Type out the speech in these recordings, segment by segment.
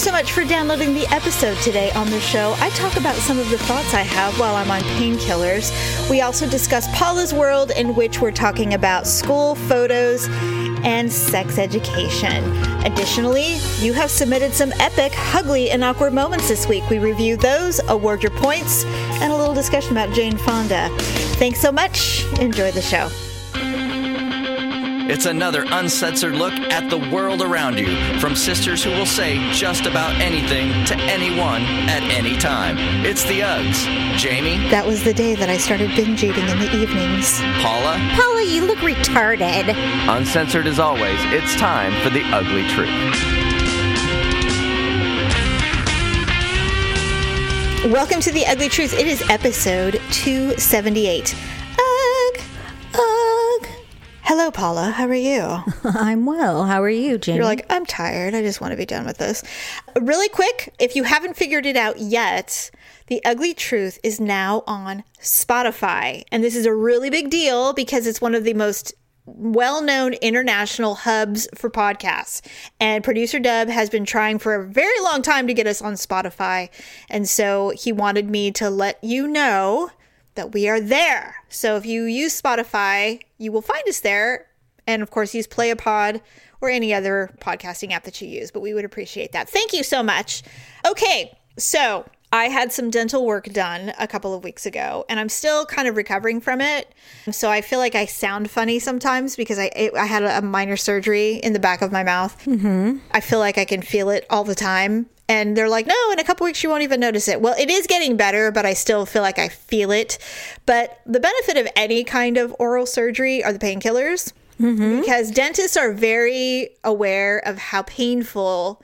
Thanks so much for downloading the episode today on the show. I talk about some of the thoughts I have while I'm on painkillers. We also discuss Paula's world, in which we're talking about school photos and sex education. Additionally, you have submitted some epic, ugly, and awkward moments this week. We review those, award your points, and a little discussion about Jane Fonda. Thanks so much. Enjoy the show. It's another uncensored look at the world around you from sisters who will say just about anything to anyone at any time. It's the Uggs. Jamie, That was the day that I started binge eating in the evenings. Paula, Paula, you look retarded. uncensored as always, it's time for the ugly truth. Welcome to The Ugly Truth. It is episode 278. Hello, Paula. How are you? I'm well. How are you, Jamie? You're like, I'm tired. I just want to be done with this. Really quick, if you haven't figured it out yet, The Ugly Truth is now on Spotify. And this is a really big deal because it's one of the most well known international hubs for podcasts. And producer Dub has been trying for a very long time to get us on Spotify. And so he wanted me to let you know that we are there. So if you use Spotify, you will find us there. And of course, use PlayAPod or any other podcasting app that you use, but we would appreciate that. Thank you so much. Okay, so I had some dental work done a couple of weeks ago, and I'm still kind of recovering from it. So I feel like I sound funny sometimes because I I had a minor surgery in the back of my mouth. Mm-hmm. I feel like I can feel it all the time. And they're like, no, in a couple weeks you won't even notice it. Well, it is getting better, but I still feel like I feel it. But the benefit of any kind of oral surgery are the painkillers mm-hmm. because dentists are very aware of how painful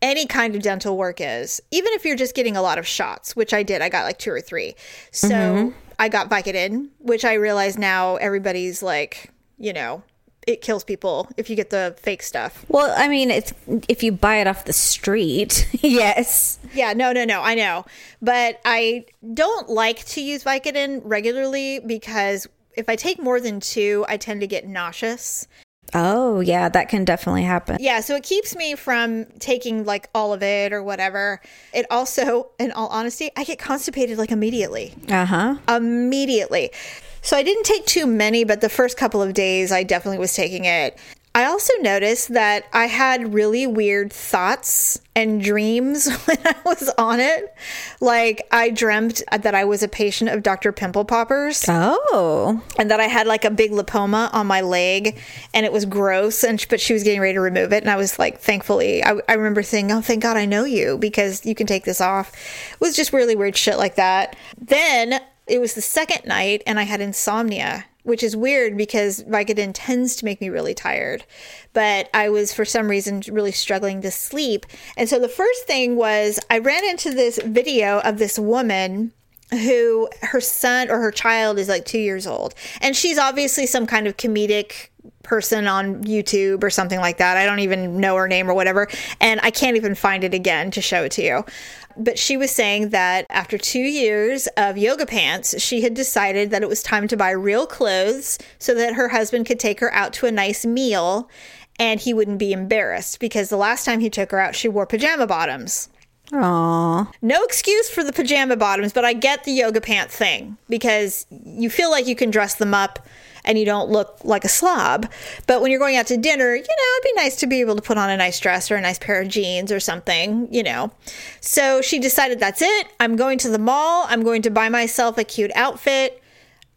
any kind of dental work is, even if you're just getting a lot of shots, which I did. I got like two or three. So mm-hmm. I got Vicodin, which I realize now everybody's like, you know, it kills people if you get the fake stuff. well, I mean, it's if you buy it off the street, yes. Yeah, no, no, no, I know. But I don't like to use Vicodin regularly because if I take more than two, I tend to get nauseous. Oh, yeah, that can definitely happen. Yeah, so it keeps me from taking like all of it or whatever. It also, in all honesty, I get constipated like immediately. Uh huh. Immediately. So I didn't take too many, but the first couple of days I definitely was taking it. I also noticed that I had really weird thoughts and dreams when I was on it. Like I dreamt that I was a patient of Dr. Pimple Poppers Oh, and that I had like a big lipoma on my leg and it was gross and but she was getting ready to remove it and I was like thankfully I, I remember saying oh thank god I know you because you can take this off it was just really weird shit like that then it was the second night and I had insomnia which is weird because Vicodin tends to make me really tired but I was for some reason really struggling to sleep and so the first thing was I ran into this video of this woman who her son or her child is like two years old. And she's obviously some kind of comedic person on YouTube or something like that. I don't even know her name or whatever. And I can't even find it again to show it to you. But she was saying that after two years of yoga pants, she had decided that it was time to buy real clothes so that her husband could take her out to a nice meal and he wouldn't be embarrassed because the last time he took her out, she wore pajama bottoms. Aw. No excuse for the pajama bottoms, but I get the yoga pant thing because you feel like you can dress them up and you don't look like a slob. But when you're going out to dinner, you know, it'd be nice to be able to put on a nice dress or a nice pair of jeans or something, you know. So she decided that's it. I'm going to the mall. I'm going to buy myself a cute outfit.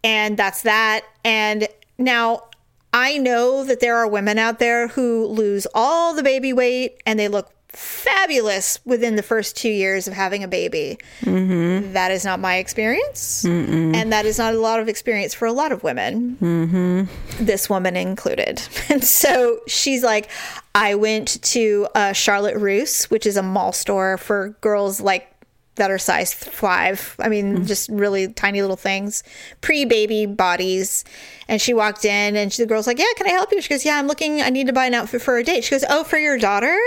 And that's that. And now I know that there are women out there who lose all the baby weight and they look fabulous within the first two years of having a baby. Mm-hmm. That is not my experience. And that is not a lot of experience for a lot of women, mm-hmm. this woman included. And so she's like, I went to uh, Charlotte Russe, which is a mall store for girls like that are size five. I mean, mm-hmm. just really tiny little things, pre baby bodies. And she walked in and she, the girl's like, Yeah, can I help you? She goes, Yeah, I'm looking, I need to buy an outfit for a date. She goes, Oh, for your daughter?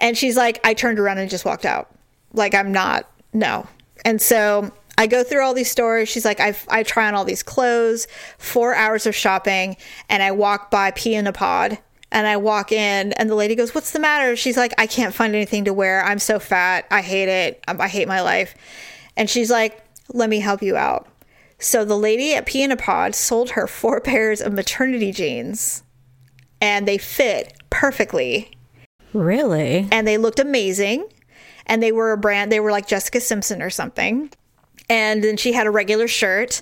And she's like, I turned around and just walked out. Like, I'm not, no. And so I go through all these stores. She's like, I, I try on all these clothes, four hours of shopping, and I walk by Pea in a Pod And I walk in, and the lady goes, What's the matter? She's like, I can't find anything to wear. I'm so fat. I hate it. Um, I hate my life. And she's like, Let me help you out. So the lady at Pea in a Pod sold her four pairs of maternity jeans, and they fit perfectly Really? and they looked amazing. And they were a brand they were like jessica simpson or something. And then she had a regular shirt.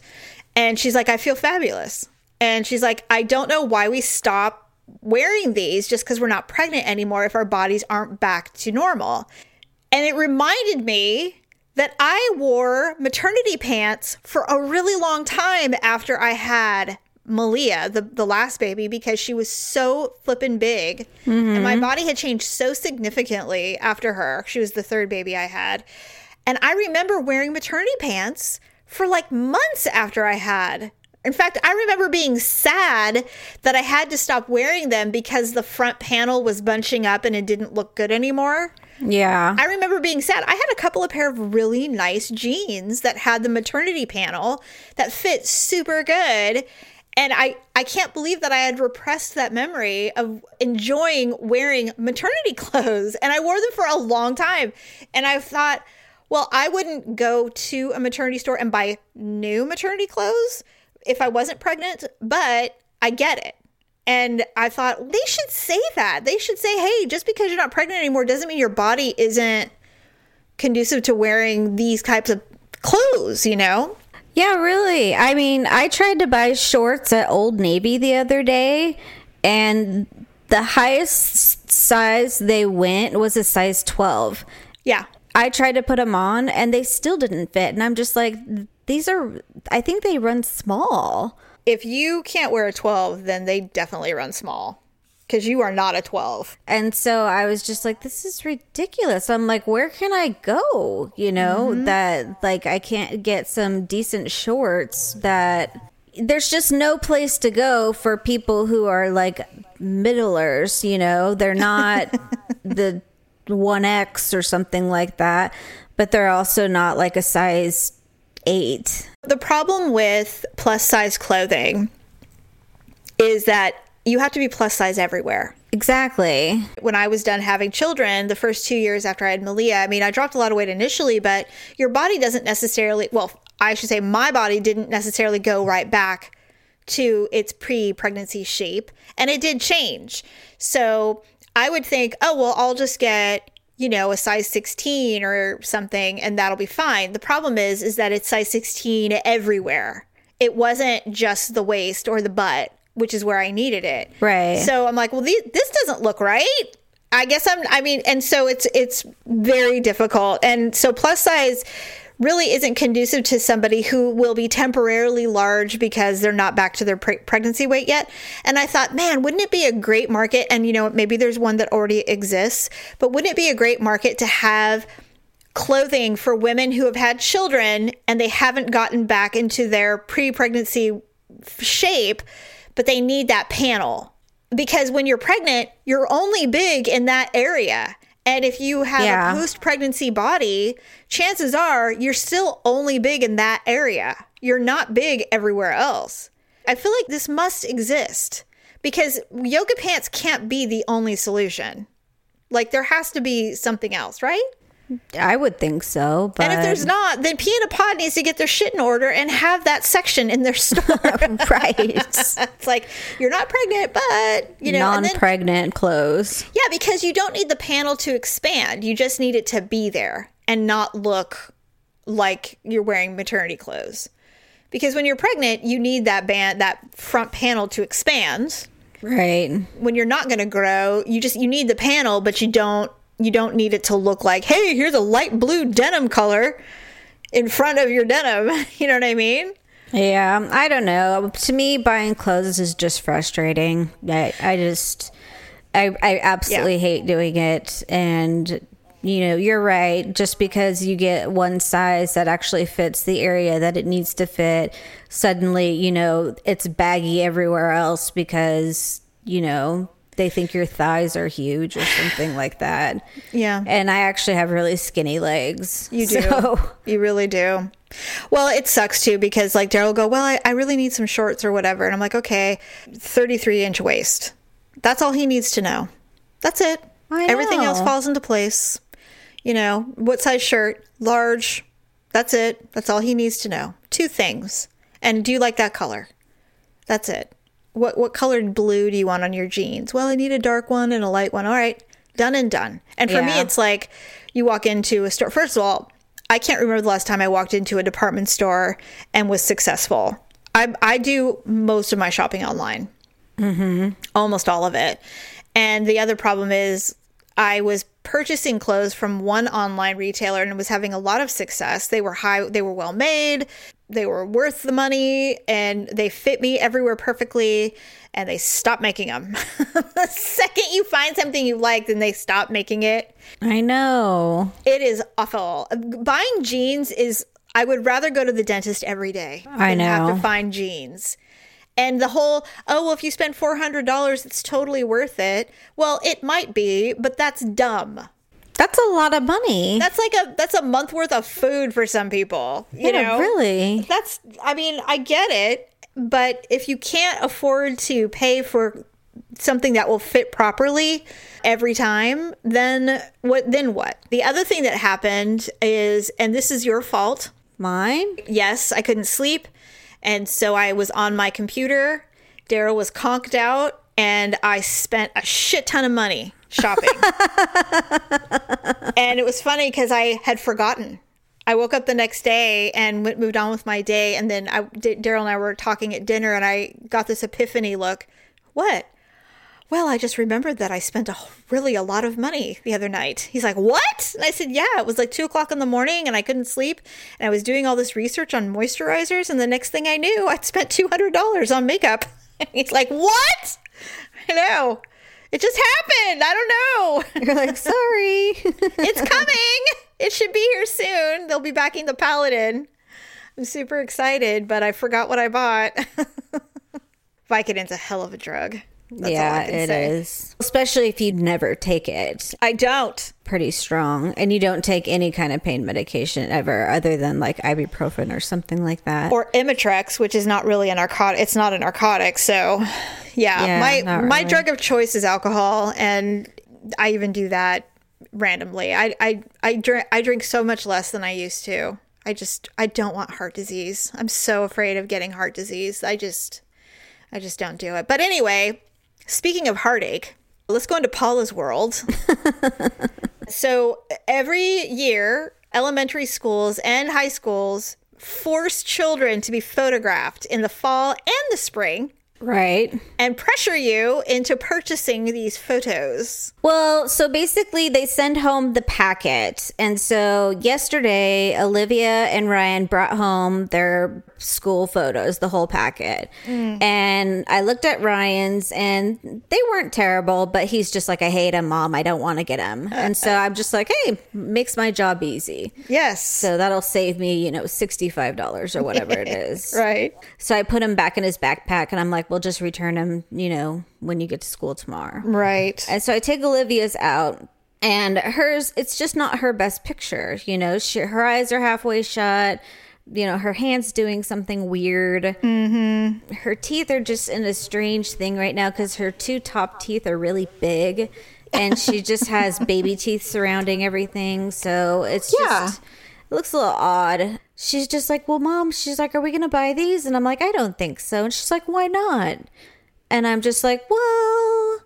And she's like i feel fabulous. And she's like i don't know why we stop wearing these just because we're not pregnant anymore if our bodies aren't back to normal. And it reminded me that i wore maternity pants for a really long time after i had Malia, the, the last baby, because she was so flippin' big. And my mm-hmm. body had changed so significantly after her. She was the third baby I had. And I remember wearing maternity pants for like months after I had. In fact, I remember being sad that I had to stop wearing them because the front panel was bunching up and it didn't look good anymore. Yeah. I remember being sad. I had a couple of pair of really nice jeans that had the maternity panel that fit super good. And I, I can't believe that I had repressed that memory of enjoying wearing maternity clothes. And I wore them for a long time. And I thought, well, I wouldn't go to a maternity store and buy new maternity clothes if I wasn't pregnant, but I get it. And I thought they should say that. They should say, hey, just because you're not pregnant anymore doesn't mean your body isn't conducive to wearing these types of clothes, you know? Yeah, really. I mean, I tried to buy shorts at Old Navy the other day, and the highest size they went was a size 12. Yeah. I tried to put them on, and they still didn't fit. And I'm just like, these are, I think they run small. If you can't wear a 12, then they definitely run small because you are not a 12. And so I was just like, this is ridiculous. I'm like, where can I go? You know, mm-hmm. that like I can't get some decent shorts that there's just no place to go for people who are like middlers, you know, they're not the 1X or something like that, but they're also not like a size eight. The problem with plus size clothing is that you have to be plus size everywhere. Exactly. when I was done having children, the first two years after I had Malia, I mean, I dropped a lot of weight initially, but your body doesn't necessarily, well, I should say my body didn't necessarily go right back to its pre pregnancy shape, and it did change. So I would think, oh, well, I'll just get you know a size 16 or something and that'll be fine the problem is is that it's size 16 everywhere it wasn't just the waist or the butt which is where i needed it Right. so i'm like well the- this doesn't look right i guess i'm i mean and so it's it's very difficult and so plus size really isn't conducive to somebody who will be temporarily large because they're not back to their pre- pregnancy weight yet. And I thought, man, wouldn't it be a great market? And you know, maybe there's one that already exists, but wouldn't it be a great market to have clothing for women who have had children and they haven't gotten back into their pre-pregnancy shape, but they need that panel? Because when you're pregnant, you're only big in that area. And if you have Yeah. a post pregnancy body, chances are you're still only big in that area. You're not big everywhere else. I feel like this must exist because yoga pants can't be the only solution. Like there has to be something else, right? I would think so. But And if there's not, then Pea and a Pod needs to get their shit in order and have that section in their store. right. it's like you're not pregnant, but you know, non-pregnant clothes. yeah, because you don't need the panel to expand. You just need it to be there and not look like you're wearing maternity clothes. Because when you're pregnant, you need that band, that front panel to expand. Right. When you're not going to grow, you just you need the panel, but you don't you don't need it to look like, hey, here's a light blue denim color in front of your denim. You know what I mean? Yeah, I don't know. To me, buying clothes is just frustrating. I, I just, I, I absolutely Yeah. hate doing it. And, you know, you're right. Just because you get one size that actually fits the area that it needs to fit, suddenly, you know, it's baggy everywhere else because, you know, they think your thighs are huge or something like that. Yeah. And I actually have really skinny legs. You do. So, You really do. Well, it sucks too because like Daryl will go, well, I, I really need some shorts or whatever. And I'm like, okay, 33 inch waist. That's all he needs to know. That's it. I Everything else falls into place. You know, what size shirt? Large. That's it. That's all he needs to know. Two things. And do you like that color? That's it. What what colored blue do you want on your jeans? Well, I need a dark one and a light one. All right. Done and done. And for me it's like you walk into a store. First of all, I can't remember the last time I walked into a department store and was successful. I I do most of my shopping online mm-hmm. almost all of it. And the other problem is I was purchasing clothes from one online retailer and was having a lot of success. They were high, they were well made, they were worth the money, and they fit me everywhere perfectly. And they stopped making them. the second you find something you like, then they stop making it. I know. It is awful. Buying jeans is. I would rather go to the dentist every day. I than Have know. to find jeans. And the whole, oh, well, if you spend $400, it's totally worth it. Well, it might be, but that's dumb. That's a lot of money. That's like a that's a month worth of food for some people. You yeah, know, really. That's I mean, I get it, but if you can't afford to pay for something that will fit properly every time, then what then what? The other thing that happened is and this is your fault. Mine? Yes, I couldn't sleep, and so I was on my computer. Daryl was conked out, and I spent a shit ton of money shopping. and it was funny because I had forgotten. I woke up the next day and went, moved on with my day, and then I, D- Daryl and I were talking at dinner, and I got this epiphany look. What? Well, I just remembered that I spent a really a lot of money the other night. He's like, "What?" And I said, "Yeah, it was like two o'clock in the morning, and I couldn't sleep, and I was doing all this research on moisturizers, and the next thing I knew, I'd spent two hundred dollars on makeup." And he's like, "What?" I know. It just happened. I don't know. You're like, sorry. it's coming. It should be here soon. They'll be backing the Paladin. I'm super excited, but I forgot what I bought. Vicodin's a hell of a drug. That's yeah, it is. Especially if you never take it. I don't. Pretty strong. And you don't take any kind of pain medication ever, other than like ibuprofen or something like that. Or Imitrex, which is not really a narcotic. It's not a narcotic. So, yeah, Yeah, my my really. drug of choice is alcohol, and I even do that randomly. I I I drink I drink so much less than I used to. I just I don't want heart disease. I'm so afraid of getting heart disease. I just I just don't do it. But anyway, speaking of heartache, let's go into Paula's world. so every year, elementary schools and high schools force children to be photographed in the fall and the spring right. and pressure you into purchasing these photos. Well, so basically, they send home the packet. And so yesterday, Olivia and Ryan brought home their school photos, the whole packet. Mm. And I looked at Ryan's, and they weren't terrible, but he's just like, I hate him, mom. I don't want to get him. Uh, and so uh. I'm just like, hey, makes my job easy. Yes. So that'll save me, you know, $65 or whatever it is. right. So I put him back in his backpack, and I'm like, we'll just return him, you know, when you get to school tomorrow. Right. And so I take Olivia's out, and hers, it's just not her best picture. You know, she, her eyes are halfway shut. You know, her hand's doing something weird. Mm-hmm. Her teeth are just in a strange thing right now because her two top teeth are really big, and she just has baby teeth surrounding everything. So it's Yeah. just, it looks a little odd. She's just like, Well, mom, she's like, Are we going to buy these? And I'm like, I don't think so. And she's like, Why not? And I'm just like, Well,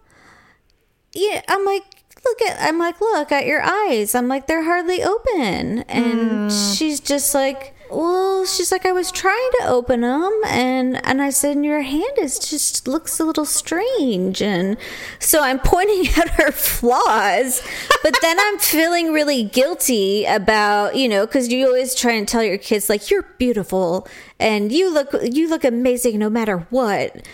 yeah, I'm like, look at, I'm like, look at your eyes. I'm like, they're hardly open. And hmm. she's just like, well, she's like, I was trying to open them, and and I said, your hand is just looks a little strange, and so I'm pointing at her flaws, but then I'm feeling really guilty about, you know, because you always try and tell your kids like you're beautiful and you look you look amazing no matter what.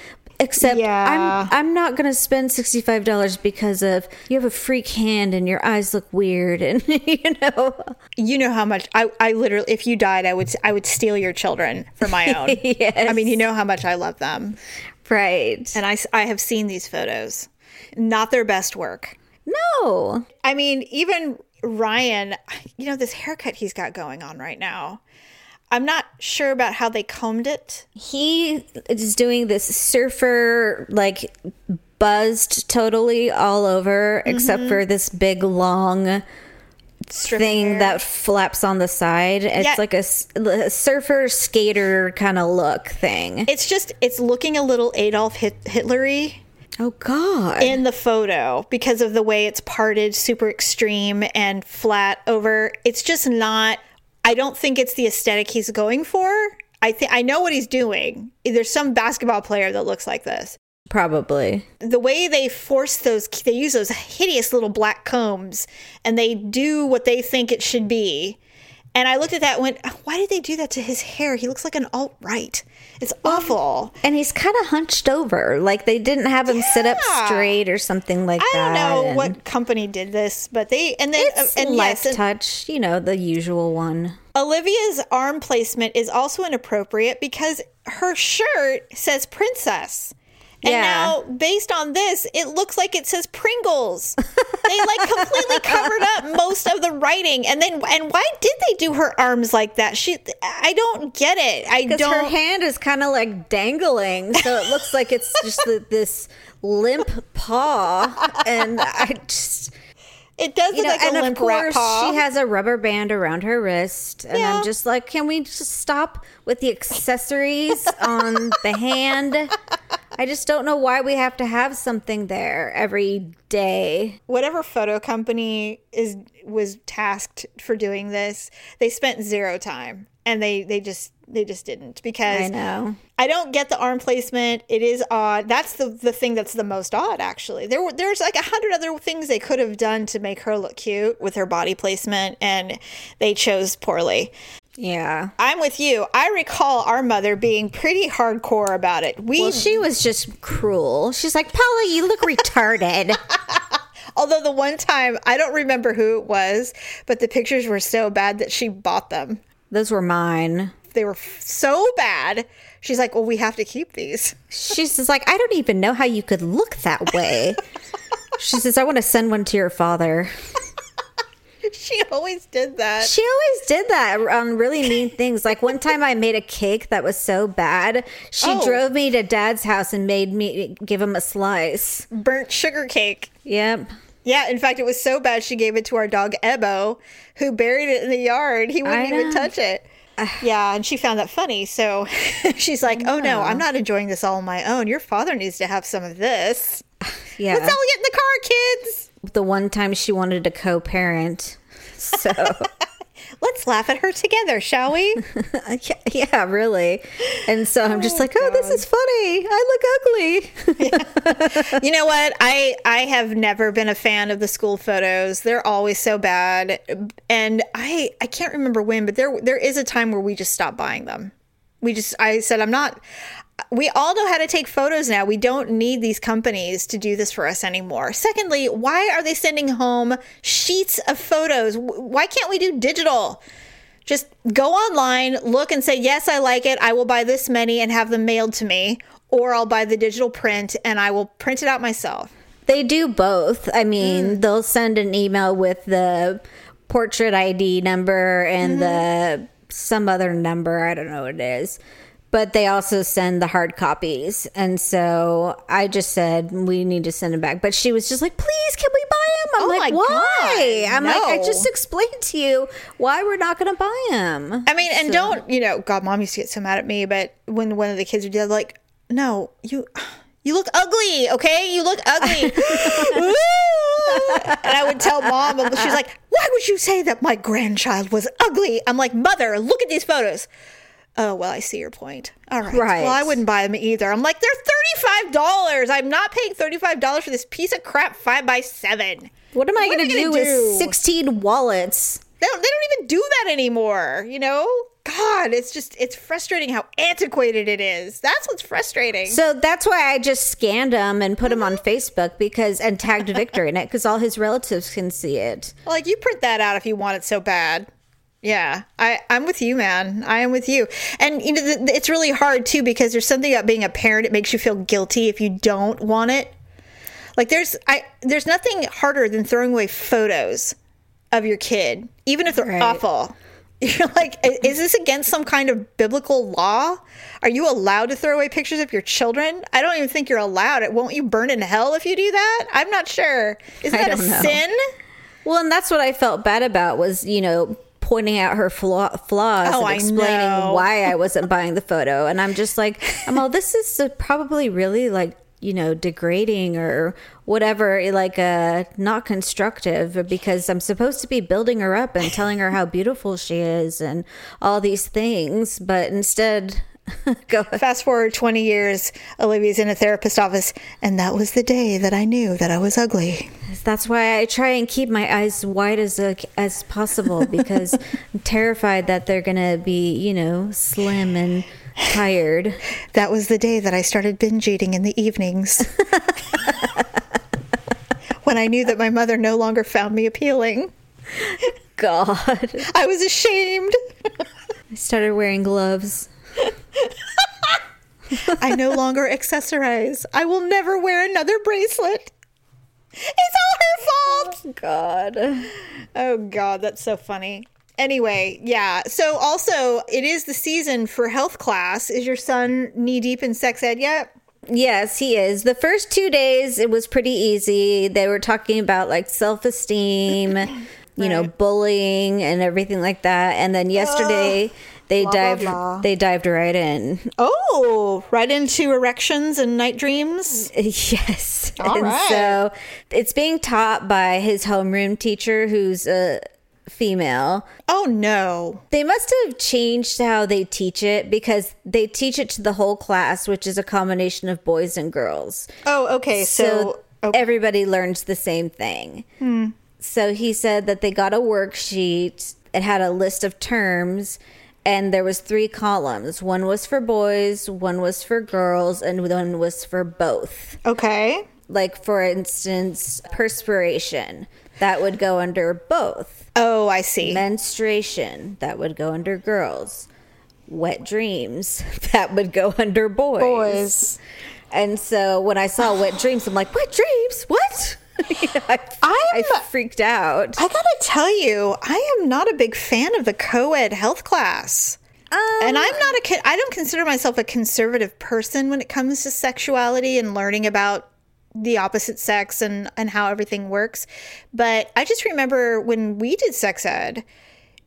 Except Yeah. I'm I'm not gonna spend sixty five dollars because of you have a freak hand and your eyes look weird and you know You know how much I, I literally if you died I would I would steal your children for my own. Yes. I mean, you know how much I love them. right And I, I have seen these photos. Not their best work. no I mean, even Ryan, you know, this haircut he's got going on right now. I'm not sure about how they combed it. he is doing this surfer like buzzed totally all over, except for mm-hmm. this big long Strip thing hair. that flaps on the side. It's Yeah. like a surfer skater kind of look thing. It's just it's looking a little Adolf Hit- Hitlery oh God! in the photo because of the way it's parted, super extreme and flat over. It's just not. I don't think it's the aesthetic he's going for. I think I know what he's doing. There's some basketball player that looks like this. Probably. the way they force those they use those hideous little black combs and they do what they think it should be and i looked at that and went why did they do that to his hair he looks like an alt-right it's awful And he's kind of hunched over, like they didn't have him sit up straight or something like that. i don't that. know and what company did this but they and then It's uh, and life yes and touch, you know, the usual one. olivia's arm placement is also inappropriate because her shirt says princess and Yeah. now, based on this, it looks like it says Pringles. they like completely covered up most of the writing, and then and why did they do her arms like that? She, I don't get it. I don't. her hand is kind of like dangling, so it looks like it's just the, this limp paw, and I just it does you look know, like and a of course she has a rubber band around her wrist, and Yeah. I'm just like, can we just stop with the accessories on the hand? I just don't know why we have to have something there every day. Whatever photo company is was tasked for doing this, they spent zero time, and they they just they just didn't because I know. I don't get the arm placement. It is odd. That's the the thing that's the most odd, actually. There were there's like a hundred other things they could have done to make her look cute with her body placement, and they chose poorly. Yeah. I'm with you. I recall our mother being pretty hardcore about it. We, Well, she was just cruel. She's like, Paula, you look retarded. although the one time I don't remember who it was, but the pictures were so bad that she bought them. Those were mine. They were f- so bad. She's like, "Well, we have to keep these." She says, like, I don't even know how you could look that way. she says, I want to send one to your father. she always did that. She always did that on really mean things. Like one time I made a cake that was so bad, she Oh. drove me to dad's house and made me give him a slice. Burnt sugar cake. Yep. Yeah, in fact, it was so bad she gave it to our dog Ebo, who buried it in the yard. He wouldn't even touch it. Yeah, and she found that funny. So she's like, "Oh no, I'm not enjoying this all on my own. Your father needs to have some of this. Yeah. Let's all get in the car, kids. the one time she wanted to co parent. So, Let's laugh at her together, shall we?" yeah, yeah, really. And so I'm just oh, like, oh, this is funny. I look ugly. you know what? I I have never been a fan of the school photos. They're always so bad, and I I can't remember when, but there there is a time where we just stopped buying them. We just I said I'm not. We all know how to take photos now. We don't need these companies to do this for us anymore. Secondly, why are they sending home sheets of photos? Why can't we do digital? Just go online, look and say, yes, I like it. I will buy this many and have them mailed to me. Or I'll buy the digital print and I will print it out myself. They do both. I mean, mm. they'll send an email with the portrait ID number and mm-hmm. the some other number. I don't know what it is. But they also send the hard copies. And so I just said, we need to send them back. But she was just like, please, can we buy them? I'm Oh like, why? God, I'm like, I just explained to you why we're not going to buy them. I mean, and don't, you know, God, mom used to get so mad at me, but when one of the kids would do like, no, you. You look ugly, okay? You look ugly. and I would tell mom, and she's like, Why would you say that my grandchild was ugly? I'm like, Mother, look at these photos. Oh, well, I see your point. All right. Right. Well, I wouldn't buy them either. I'm like, they're $35. I'm not paying $35 for this piece of crap five by seven. What am I going to do gonna with 16 wallets? They don't, they don't even do that anymore, you know? God, it's just, it's frustrating how antiquated it is. That's what's frustrating. So that's why I just scanned them and put them on mm-hmm. Facebook because and tagged Victor in it because all his relatives can see it. like, you print that out if you want it so bad. Yeah, I, I'm with you, man. I am with you. And, you know, th- it's really hard, too, because there's something about being a parent. It makes you feel guilty if you don't want it. Like, there's, I, there's nothing harder than throwing away photos of your kid, even if they're Right. awful. You're like, is this against some kind of biblical law? Are you allowed to throw away pictures of your children? I don't even think you're allowed. It Won't you burn in hell if you do that? I'm not sure. Isn't I that a know. sin? Well, and that's what I felt bad about was, you know, pointing out her flaw- flaws Oh, and explaining know. why I wasn't buying the photo. And I'm just like, I'm all, this is probably really like, you know, degrading or whatever, like uh, not constructive because I'm supposed to be building her up and telling her how beautiful she is and all these things. But instead, Fast forward 20 years, Olivia's in a therapist office, and that was the day that I knew that I was ugly. That's why I try and keep my eyes wide as uh, as possible because I'm terrified that they're gonna be, you know, slim and tired. That was the day that I started binge eating in the evenings. when I knew that my mother no longer found me appealing. God, I was ashamed. I started wearing gloves. I no longer accessorize. I will never wear another bracelet. It's all her fault. Oh, god, Oh god, that's so funny. Anyway, yeah. So also, it is the season for health class. Is your son knee deep in sex ed yet? yes, he is. The first two days it was pretty easy. They were talking about like self esteem, you know, bullying and everything like that. And then yesterday they blah, dived blah. they dived right in. Oh, right into erections and night dreams. Yes. All and right. so it's being taught by his homeroom teacher who's a female. Oh no. They must have changed how they teach it because they teach it to the whole class, which is a combination of boys and girls. Oh, okay. So, So, okay. everybody learns the same thing. Hmm. So he said that they got a worksheet. It had a list of terms and there was three columns. One was for boys, one was for girls, and one was for both. Okay. like for instance perspiration. That would go under both. Oh, I see. menstruation. That would go under girls. Wet dreams. That would go under boys. Boys. and so when i saw wet dreams i'm like wet dreams? What I, I'm- I freaked out I gotta tell you, I am not a big fan of the co-ed health class. and um, I'm not a kid. I don't consider myself a conservative person when it comes to sexuality and learning about the opposite sex and and how everything works. But I just remember when we did sex ed,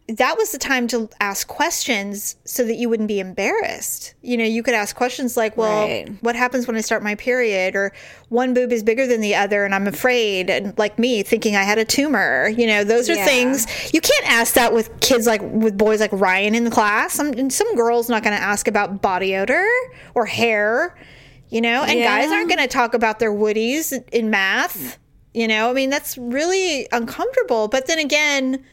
that was the time to ask questions so that you wouldn't be embarrassed. You know, you could ask questions like, "Well, Right. what happens when I start my period?" or "One boob is bigger than the other, and I'm afraid," and like me thinking I had a tumor. You know, those are Yeah. things you can't ask that with kids like with boys like Ryan in the class. Some and some girls not going to ask about body odor or hair. You know, and guys aren't going to talk about their woodies in math. You know, I mean that's really uncomfortable. But then again.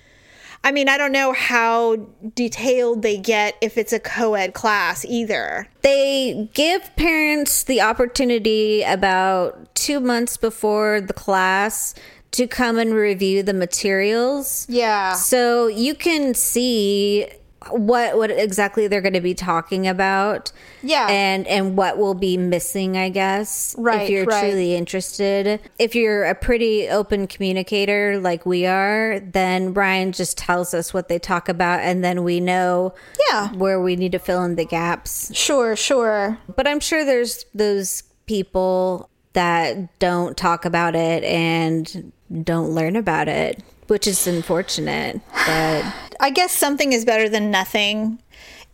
I mean, I don't know how detailed they get if it's a co ed class either. they give parents the opportunity about two months before the class to come and review the materials Yeah. So you can see what what exactly they're going to be talking about. Yeah. And and what will be missing, I guess. Right, If you're right. truly interested. If you're a pretty open communicator like we are, then Brian just tells us what they talk about and then we know Yeah. where we need to fill in the gaps. Sure, sure. But I'm sure there's those people that don't talk about it and don't learn about it, which is unfortunate. But I guess something is better than nothing.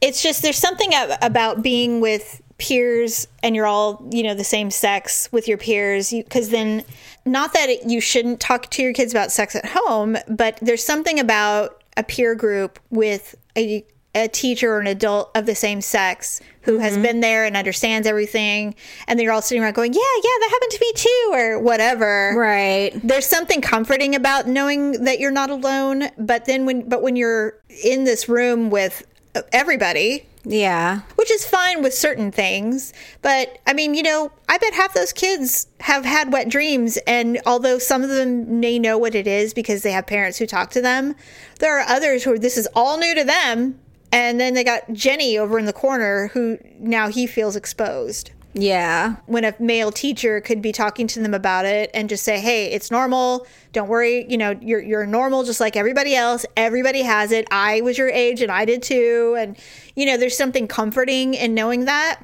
It's just there's something about being with peers and you're all, you know, the same sex with your peers because then not that it, you shouldn't talk to your kids about sex at home, but there's something about a peer group with a a teacher or an adult of the same sex who has mm-hmm. been there and understands everything and then you're all sitting around going, "Yeah, yeah, that happened to me too," or whatever right. there's something comforting about knowing that you're not alone but then when but when you're in this room with everybody Yeah. which is fine with certain things but i mean you know i bet half those kids have had wet dreams and although some of them may know what it is because they have parents who talk to them there are others who this is all new to them and then they got jenny over in the corner who now he feels exposed Yeah. when a male teacher could be talking to them about it and just say, "Hey, it's normal. Don't worry. You know, you're you're normal just like everybody else. Everybody has it. I was your age and I did too." And you know, there's something comforting in knowing that.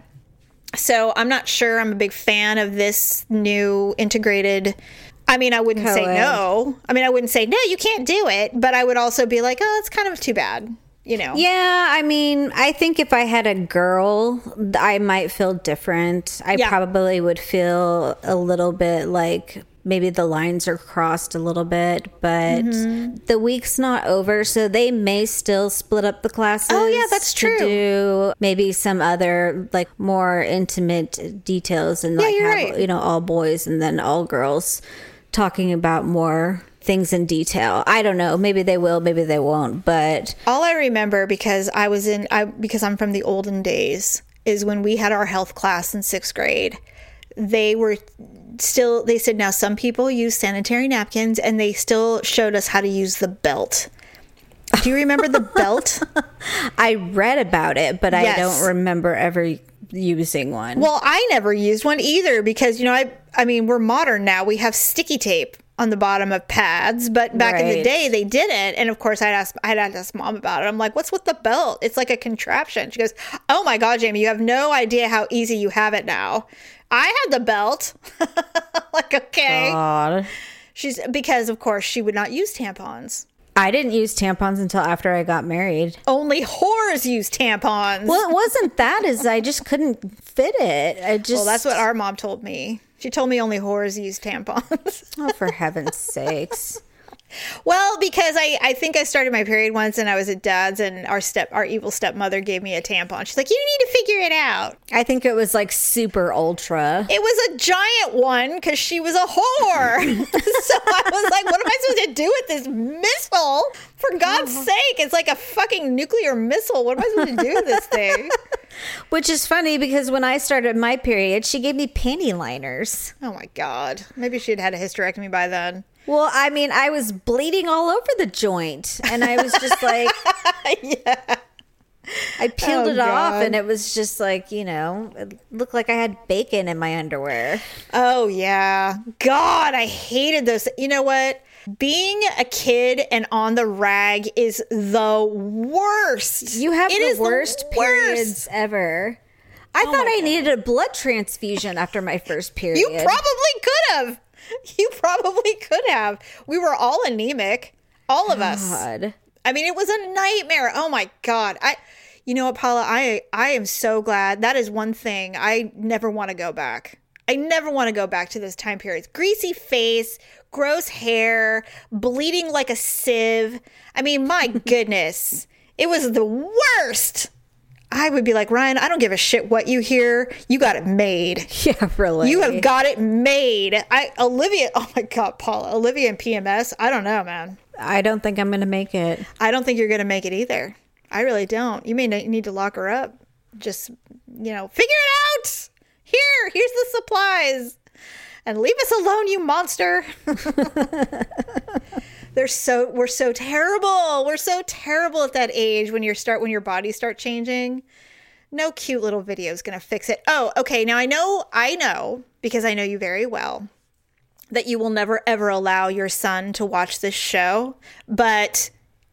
So, I'm not sure I'm a big fan of this new integrated I mean, I wouldn't say Co-ed. no. I mean, I wouldn't say no, you can't do it, but I would also be like, "Oh, it's kind of too bad." You know. Yeah, I mean, I think if I had a girl, I might feel different. I Yeah. probably would feel a little bit like maybe the lines are crossed a little bit, but Mm-hmm. the week's not over, so they may still split up the classes. Oh, yeah, that's true. do maybe some other like more intimate details and like you're have right. you know all boys and then all girls talking about more things in detail. I don't know. Maybe they will, maybe they won't, but All I remember because I was in I because I'm from the olden days is when we had our health class in 6th grade. They were still they said now some people use sanitary napkins and they still showed us how to use the belt. Do you remember the belt? I read about it, but I don't remember ever using one. Well, I never used one either because you know I I mean we're modern now. We have sticky tape on the bottom of pads, but back in the day they didn't. And of course, I'd ask I'd ask mom about it. I'm like, "What's with the belt? It's like a contraption." She goes, "Oh my god, Jamie, you have no idea how easy you have it now." I had the belt. like, okay. God. She's because of course she would not use tampons. I didn't use tampons until after I got married. Only whores use tampons. Well, it wasn't that is I just couldn't fit it. I just well, that's what our mom told me. She told me only whores use tampons. Oh, for heaven's sakes. Well, because I, I think I started my period once and I was at dad's and our step our evil stepmother gave me a tampon. She's like, You need to figure it out. I think it was like super ultra. It was a giant one because she was a whore. so I was like, What am I supposed to do with this missile? For God's uh-huh. sake, it's like a fucking nuclear missile. What am I supposed to do with this thing? Which is funny because when I started my period, she gave me panty liners. Oh my God. Maybe she'd had a hysterectomy by then. Well, I mean, I was bleeding all over the joint, and I was just like, yeah. I peeled Oh, it off, and it was just like, you know, it looked like I had bacon in my underwear. Oh yeah. God, I hated those. You know what? Being a kid and on the rag is the worst. You have It the worst periods ever. I oh thought I needed a blood transfusion after my first period. You probably could have. You probably could have. We were all anemic. All of us. God. I mean, it was a nightmare. Oh my god. I you know what, Paula, I I am so glad. That is one thing I never want to go back. I never want to go back to those time periods. Greasy face, gross hair, bleeding like a sieve. I mean, my goodness. It was the worst. I would be like, Ryan, I don't give a shit what you hear. You got it made. Yeah, really. You have got it made. I Olivia, oh my god, Paula, Olivia and PMS. I don't know, man. I don't think I'm going to make it. I don't think you're going to make it either. I really don't. You may need to lock her up. Just, you know, figure it out. Here, here's the supplies. And leave us alone, you monster. They're so we're so terrible. We're so terrible at that age when you start when your bodies start changing. No cute little video is going to fix it. Oh, okay. Now I know I know because I know you very well that you will never ever allow your son to watch this show, but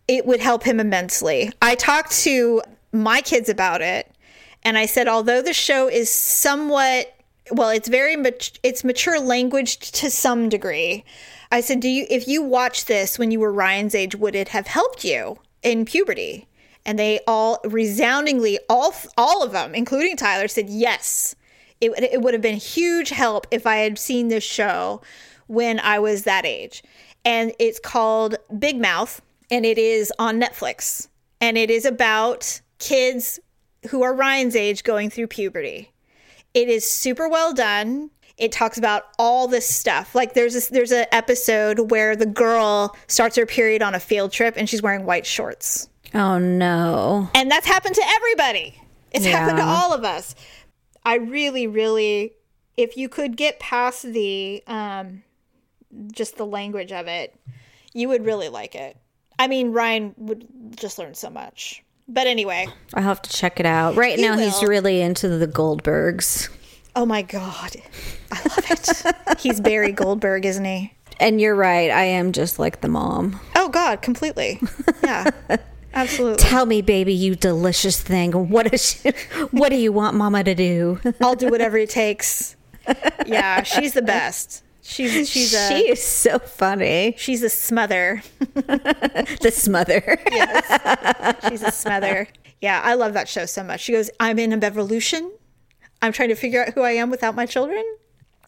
it would help him immensely. I talked to my kids about it and I said although the show is somewhat well, it's very much it's mature language to some degree. I said, "Do you if you watched this when you were Ryan's age, would it have helped you in puberty?" And they all resoundingly all all of them, including Tyler, said yes. It, it would have been huge help if I had seen this show when I was that age. And it's called Big Mouth, and it is on Netflix. And it is about kids who are Ryan's age going through puberty. It is super well done. It talks about all this stuff. Like there's this, there's an episode where the girl starts her period on a field trip and she's wearing white shorts. Oh, no. And that's happened to everybody. It's happened to all of us. I really, really, if you could get past the, um, just the language of it, you would really like it. I mean, Ryan would just learn so much. But anyway, I'll have to check it out. Right now, he's really into the Goldbergs. Oh my god, I love it. He's Barry Goldberg, isn't he? And you're right. I am just like the mom. Oh god, completely. Yeah, absolutely. Tell me, baby, you delicious thing. What is? She, what do you want Mama to do? I'll do whatever it takes. Yeah, she's the best. She's she's a she is so funny. she's a smother. The smother. She's a smother. Yeah, I love that show so much. She goes, I'm in a revolution. I'm trying to figure out who I am without my children.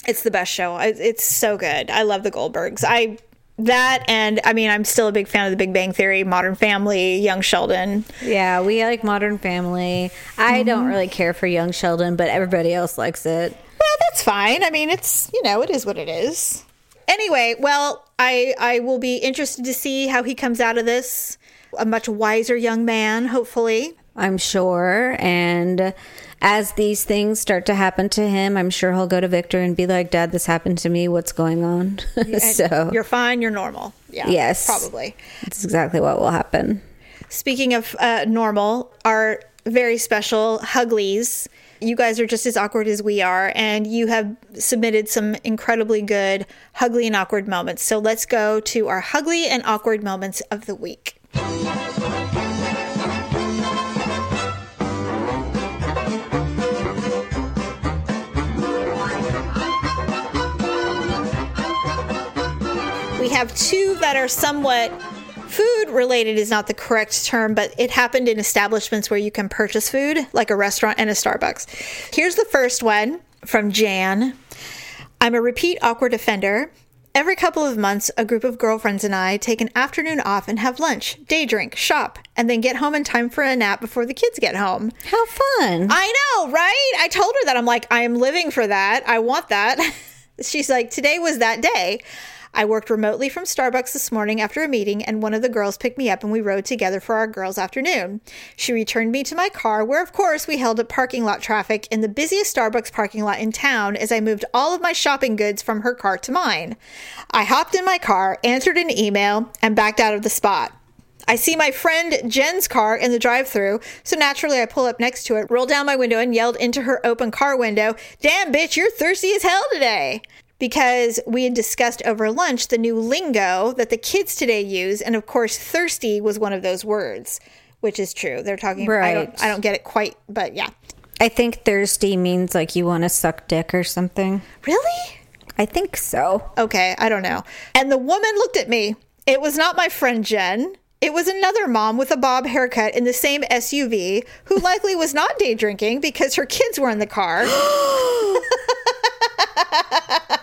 It's the best show. It's so good. I love the Goldbergs. I that and I mean I'm still a big fan of the Big Bang Theory, Modern Family, Young Sheldon. Yeah, we like Modern Family. I don't mm-hmm. really care for Young Sheldon, but everybody else likes it. Well, that's fine. I mean, it's you know, it is what it is. Anyway, well, I I will be interested to see how he comes out of this. A much wiser young man, hopefully. I'm sure. And as these things start to happen to him, I'm sure he'll go to Victor and be like, Dad, this happened to me. What's going on? so, You're fine. You're normal. Yeah. Yes. Probably. that's exactly what will happen. Speaking of uh, normal, our very special Huglies, you guys are just as awkward as we are, and you have submitted some incredibly good Hugly and awkward moments. So let's go to our Hugly and awkward moments of the week. We have two that are somewhat food related is not the correct term, but it happened in establishments where you can purchase food, like a restaurant and a Starbucks. Here's the first one from Jan. I'm a repeat awkward offender. Every couple of months, a group of girlfriends and I take an afternoon off and have lunch, day drink, shop, and then get home in time for a nap before the kids get home. How fun. I know, right? I told her that. I'm like, I am living for that. I want that. She's like, today was that day. I worked remotely from Starbucks this morning after a meeting, and one of the girls picked me up and we rode together for our girls' afternoon. She returned me to my car, where, of course, we held up parking lot traffic in the busiest Starbucks parking lot in town as I moved all of my shopping goods from her car to mine. I hopped in my car, answered an email, and backed out of the spot. I see my friend Jen's car in the drive through, so naturally I pull up next to it, roll down my window, and yelled into her open car window, Damn, bitch, you're thirsty as hell today. Because we had discussed over lunch the new lingo that the kids today use, and of course, thirsty was one of those words, which is true. They're talking, I, don't, Right. I don't get it quite, but yeah. I think thirsty means like you want to suck dick or something. Really? I think so. Okay, I don't know. And the woman looked at me. It was not my friend Jen. It was another mom with a bob haircut in the same SUV who likely was not day drinking because her kids were in the car.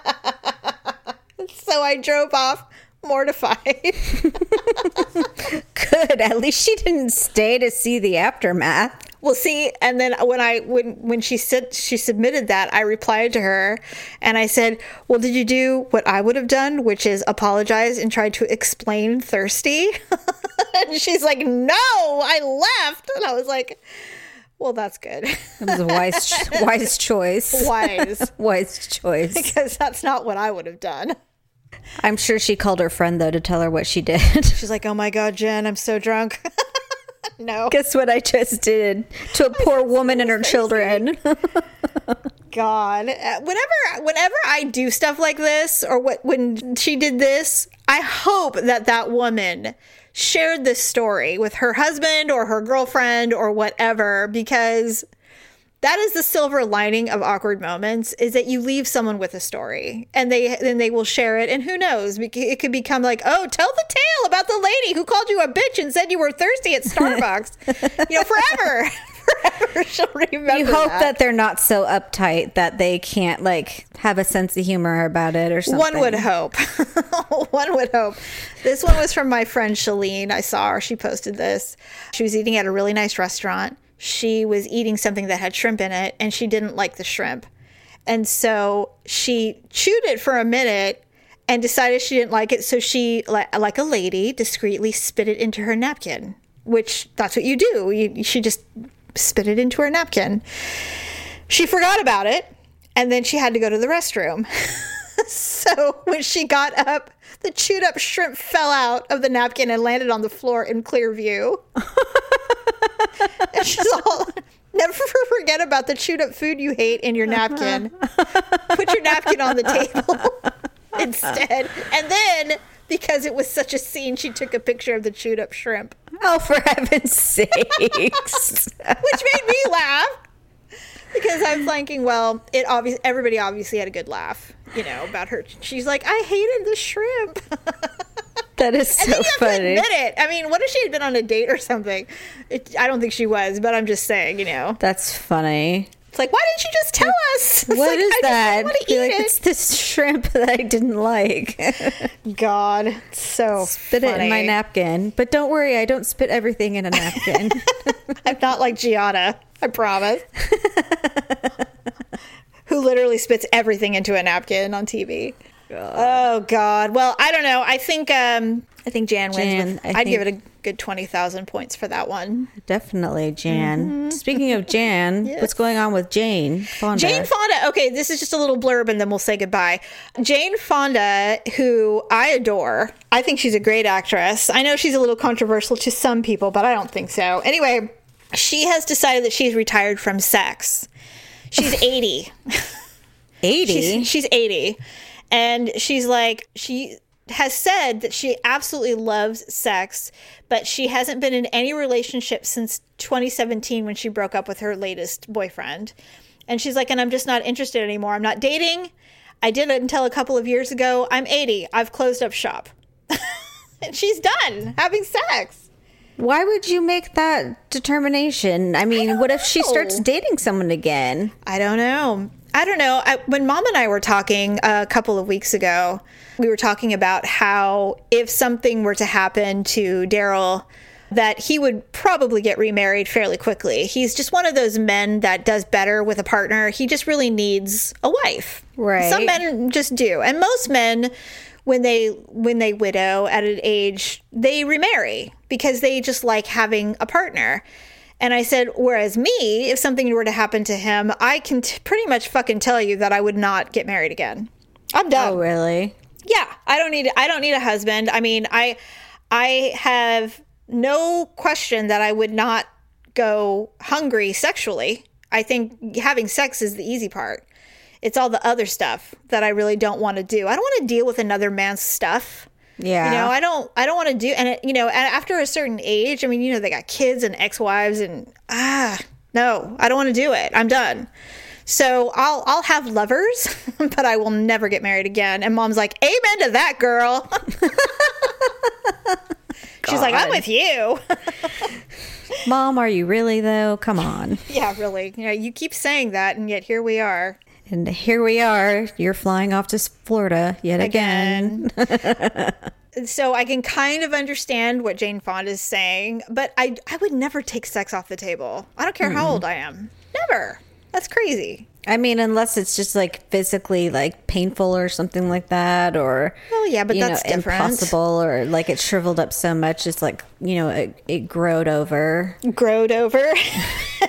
so I drove off mortified. Good. At least she didn't stay to see the aftermath. Well, see, and then when I when when she said she submitted that, I replied to her, and I said, "Well, did you do what I would have done, which is apologize and try to explain thirsty?" and she's like, "No, I left," and I was like, "Well, that's good, It was a wise, wise choice. wise, Wise choice. because that's not what I would have done." I'm sure she called her friend though to tell her what she did. She's like, "Oh my god, Jen, I'm so drunk." no, Guess what I just did to a poor woman and her children. God, Uh, whenever whenever I do stuff like this, or what when she did this, I hope that that woman shared this story with her husband or her girlfriend or whatever, because that is the silver lining of awkward moments is that you leave someone with a story and they then they will share it and who knows it could become like oh tell the tale about the lady who called you a bitch and said you were thirsty at starbucks you know forever forever she'll remember you hope that. they're not so uptight that they can't like have a sense of humor about it or something. One would hope. one would hope. This one was from my friend Shalene. I saw her. She posted this. She was eating at a really nice restaurant. She was eating something that had shrimp in it, and she didn't like the shrimp. And so she chewed it for a minute and decided she didn't like it. So she, like a lady, discreetly spit it into her napkin, which that's what you do. You, she just spit it into her napkin. She forgot about it, and then she had to go to the restroom. so when she got up, the chewed up shrimp fell out of the napkin and landed on the floor in clear view. and she's all Never forget about the chewed up food you hate in your uh-huh. napkin. Put your napkin on the table instead. And then, because it was such a scene, she took a picture of the chewed up shrimp, Oh, for heaven's sakes. which made me laugh. Because I'm thinking, well, it obvious everybody obviously had a good laugh, you know, about her. She's like, I hated the shrimp. That is And so then you have to funny. admit it. I mean, what if she had been on a date or something? It, I don't think she was, but I'm just saying, you know, That's funny. it's like, why didn't you just tell us? It's What like, is I that? Want to Be eat like, it. it's this shrimp that I didn't like. God, so spit it in my napkin. But don't worry, I don't spit everything in a napkin. I'm not like Giada. I promise. Who literally spits everything into a napkin on TV. Oh God. Well, I don't know. I think um I think Jan wins. With, I'd give it a good twenty thousand points for that one. Definitely, Jan. Speaking of Jan, what's going on with Jane Fonda? Jane Fonda. Okay, this is just a little blurb and then we'll say goodbye. Jane Fonda, who I adore. I think she's a great actress. I know she's a little controversial to some people, but I don't think so. Anyway, she has decided that she's retired from sex. She's 80. 80. She's, she's 80. And she's like, she has said that she absolutely loves sex, but she hasn't been in any relationship since 2017 when she broke up with her latest boyfriend. And she's like, and I'm just not interested anymore. I'm not dating. I did it until a couple of years ago. I'm 80. I've closed up shop. and she's done having sex. Why would you make that determination? I mean, what if she know. starts dating someone again? I don't know. I don't know. I, when mom and I were talking a couple of weeks ago, we were talking about how if something were to happen to Daryl, that he would probably get remarried fairly quickly. He's just one of those men that does better with a partner. He just really needs a wife. Right. Some men just do. And most men when they when they widow at an age, they remarry because they just like having a partner. And I said, whereas me, if something were to happen to him, I can t- pretty much fucking tell you that I would not get married again. I'm oh, done. Oh, really? Yeah, I don't need I don't need a husband. I mean, I I have no question that I would not go hungry sexually. I think having sex is the easy part. It's all the other stuff that I really don't want to do. I don't want to deal with another man's stuff. Yeah. You know, I don't I don't want to do and it, you know, after a certain age, I mean, you know, they got kids and ex-wives and ah, no, I don't want to do it. I'm done. So I'll I'll have lovers, but I will never get married again. And mom's like, "Amen to that, girl." She's like, "I'm with you." Mom, are you really though? Come on. yeah, really. You know, you keep saying that, and yet here we are And here we are. You're flying off to Florida yet again. so I can kind of understand what Jane Fonda is saying, but I I would never take sex off the table. I don't care how old I am. Never. That's crazy. I mean, unless it's just like physically like painful or something like that, or Well, yeah, but you that's know, different. impossible, or like it shriveled up so much, it's like you know it, it growed over. Growed over.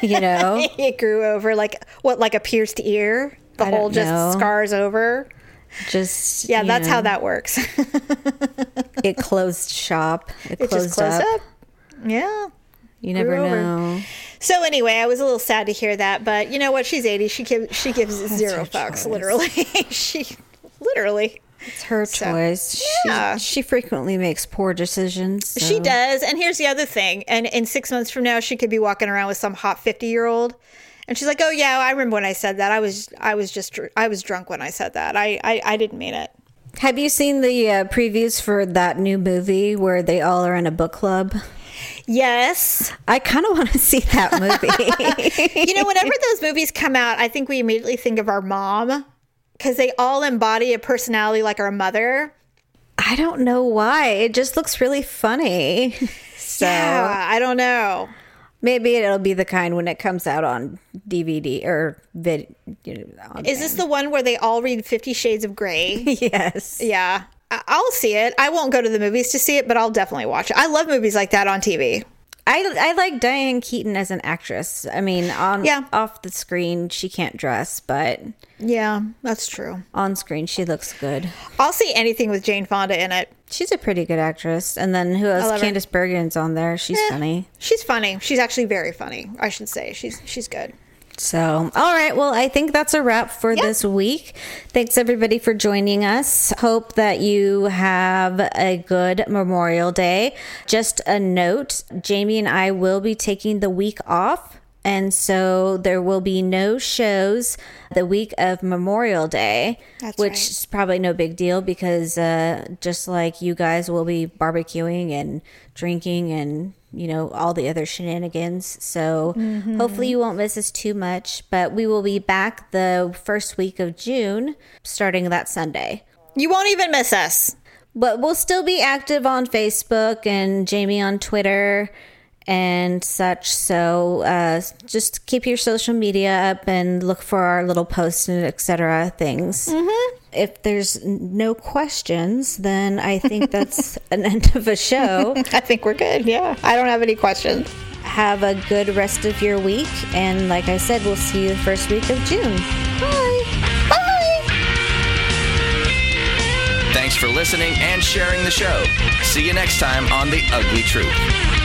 You know, it grew over like what, like a pierced ear. The I hole just know. scars over. just Yeah, that's how that works. it closed shop. It, it closed, just closed up. up. Yeah. You never grew over. know. So anyway, I was a little sad to hear that, but you know what? She's eighty. She gives she gives zero fucks. choice. Literally, she literally. It's her choice. yeah. She, she frequently makes poor decisions. She does. And here's the other thing. And in six months from now, she could be walking around with some hot 50 year old. And she's like, oh, yeah, I remember when I said that. I was, I was just, I was drunk when I said that. I, I, I didn't mean it. Have you seen the uh, previews for that new movie where they all are in a book club? Yes. I kind of want to see that movie. You know, whenever those movies come out, I think we immediately think of our mom because they all embody a personality like our mother. I don't know why. It just looks really funny. So Yeah, I don't know. Maybe it'll be the kind when it comes out on DVD or vid. You know, Is this the one where they all read Fifty Shades of Grey? yes. yeah. I- I'll see it. I won't go to the movies to see it, but I'll definitely watch it. I love movies like that on TV. I, I like Diane Keaton as an actress. I mean, on Yeah. off the screen she can't dress, but Yeah, that's true. on screen she looks good. I'll see anything with Jane Fonda in it. She's a pretty good actress. And then who else? her. Candice Bergen's on there. She's Eh, funny. She's funny. She's actually very funny. I should say she's she's good. So, all right. Well, I think that's a wrap for Yeah. this week. Thanks everybody for joining us. Hope that you have a good Memorial Day. Just a note Jamie and I will be taking the week off. And so there will be no shows the week of Memorial Day, That's which right. is probably no big deal because uh, just like you guys will be barbecuing and drinking and you know all the other shenanigans. So Mm-hmm. hopefully you won't miss us too much. But we will be back the first week of June, starting that Sunday. You won't even miss us. But we'll still be active on Facebook and Jamie on Twitter and such. So uh, just keep your social media up and look for our little posts and etc. things. Mm-hmm. If there's no questions, then I think that's an end of a show. I think we're good. Yeah. I don't have any questions. Have a good rest of your week. And like I said, we'll see you the first week of June. Bye. Bye. Thanks for listening and sharing the show. See you next time on The Ugly Truth.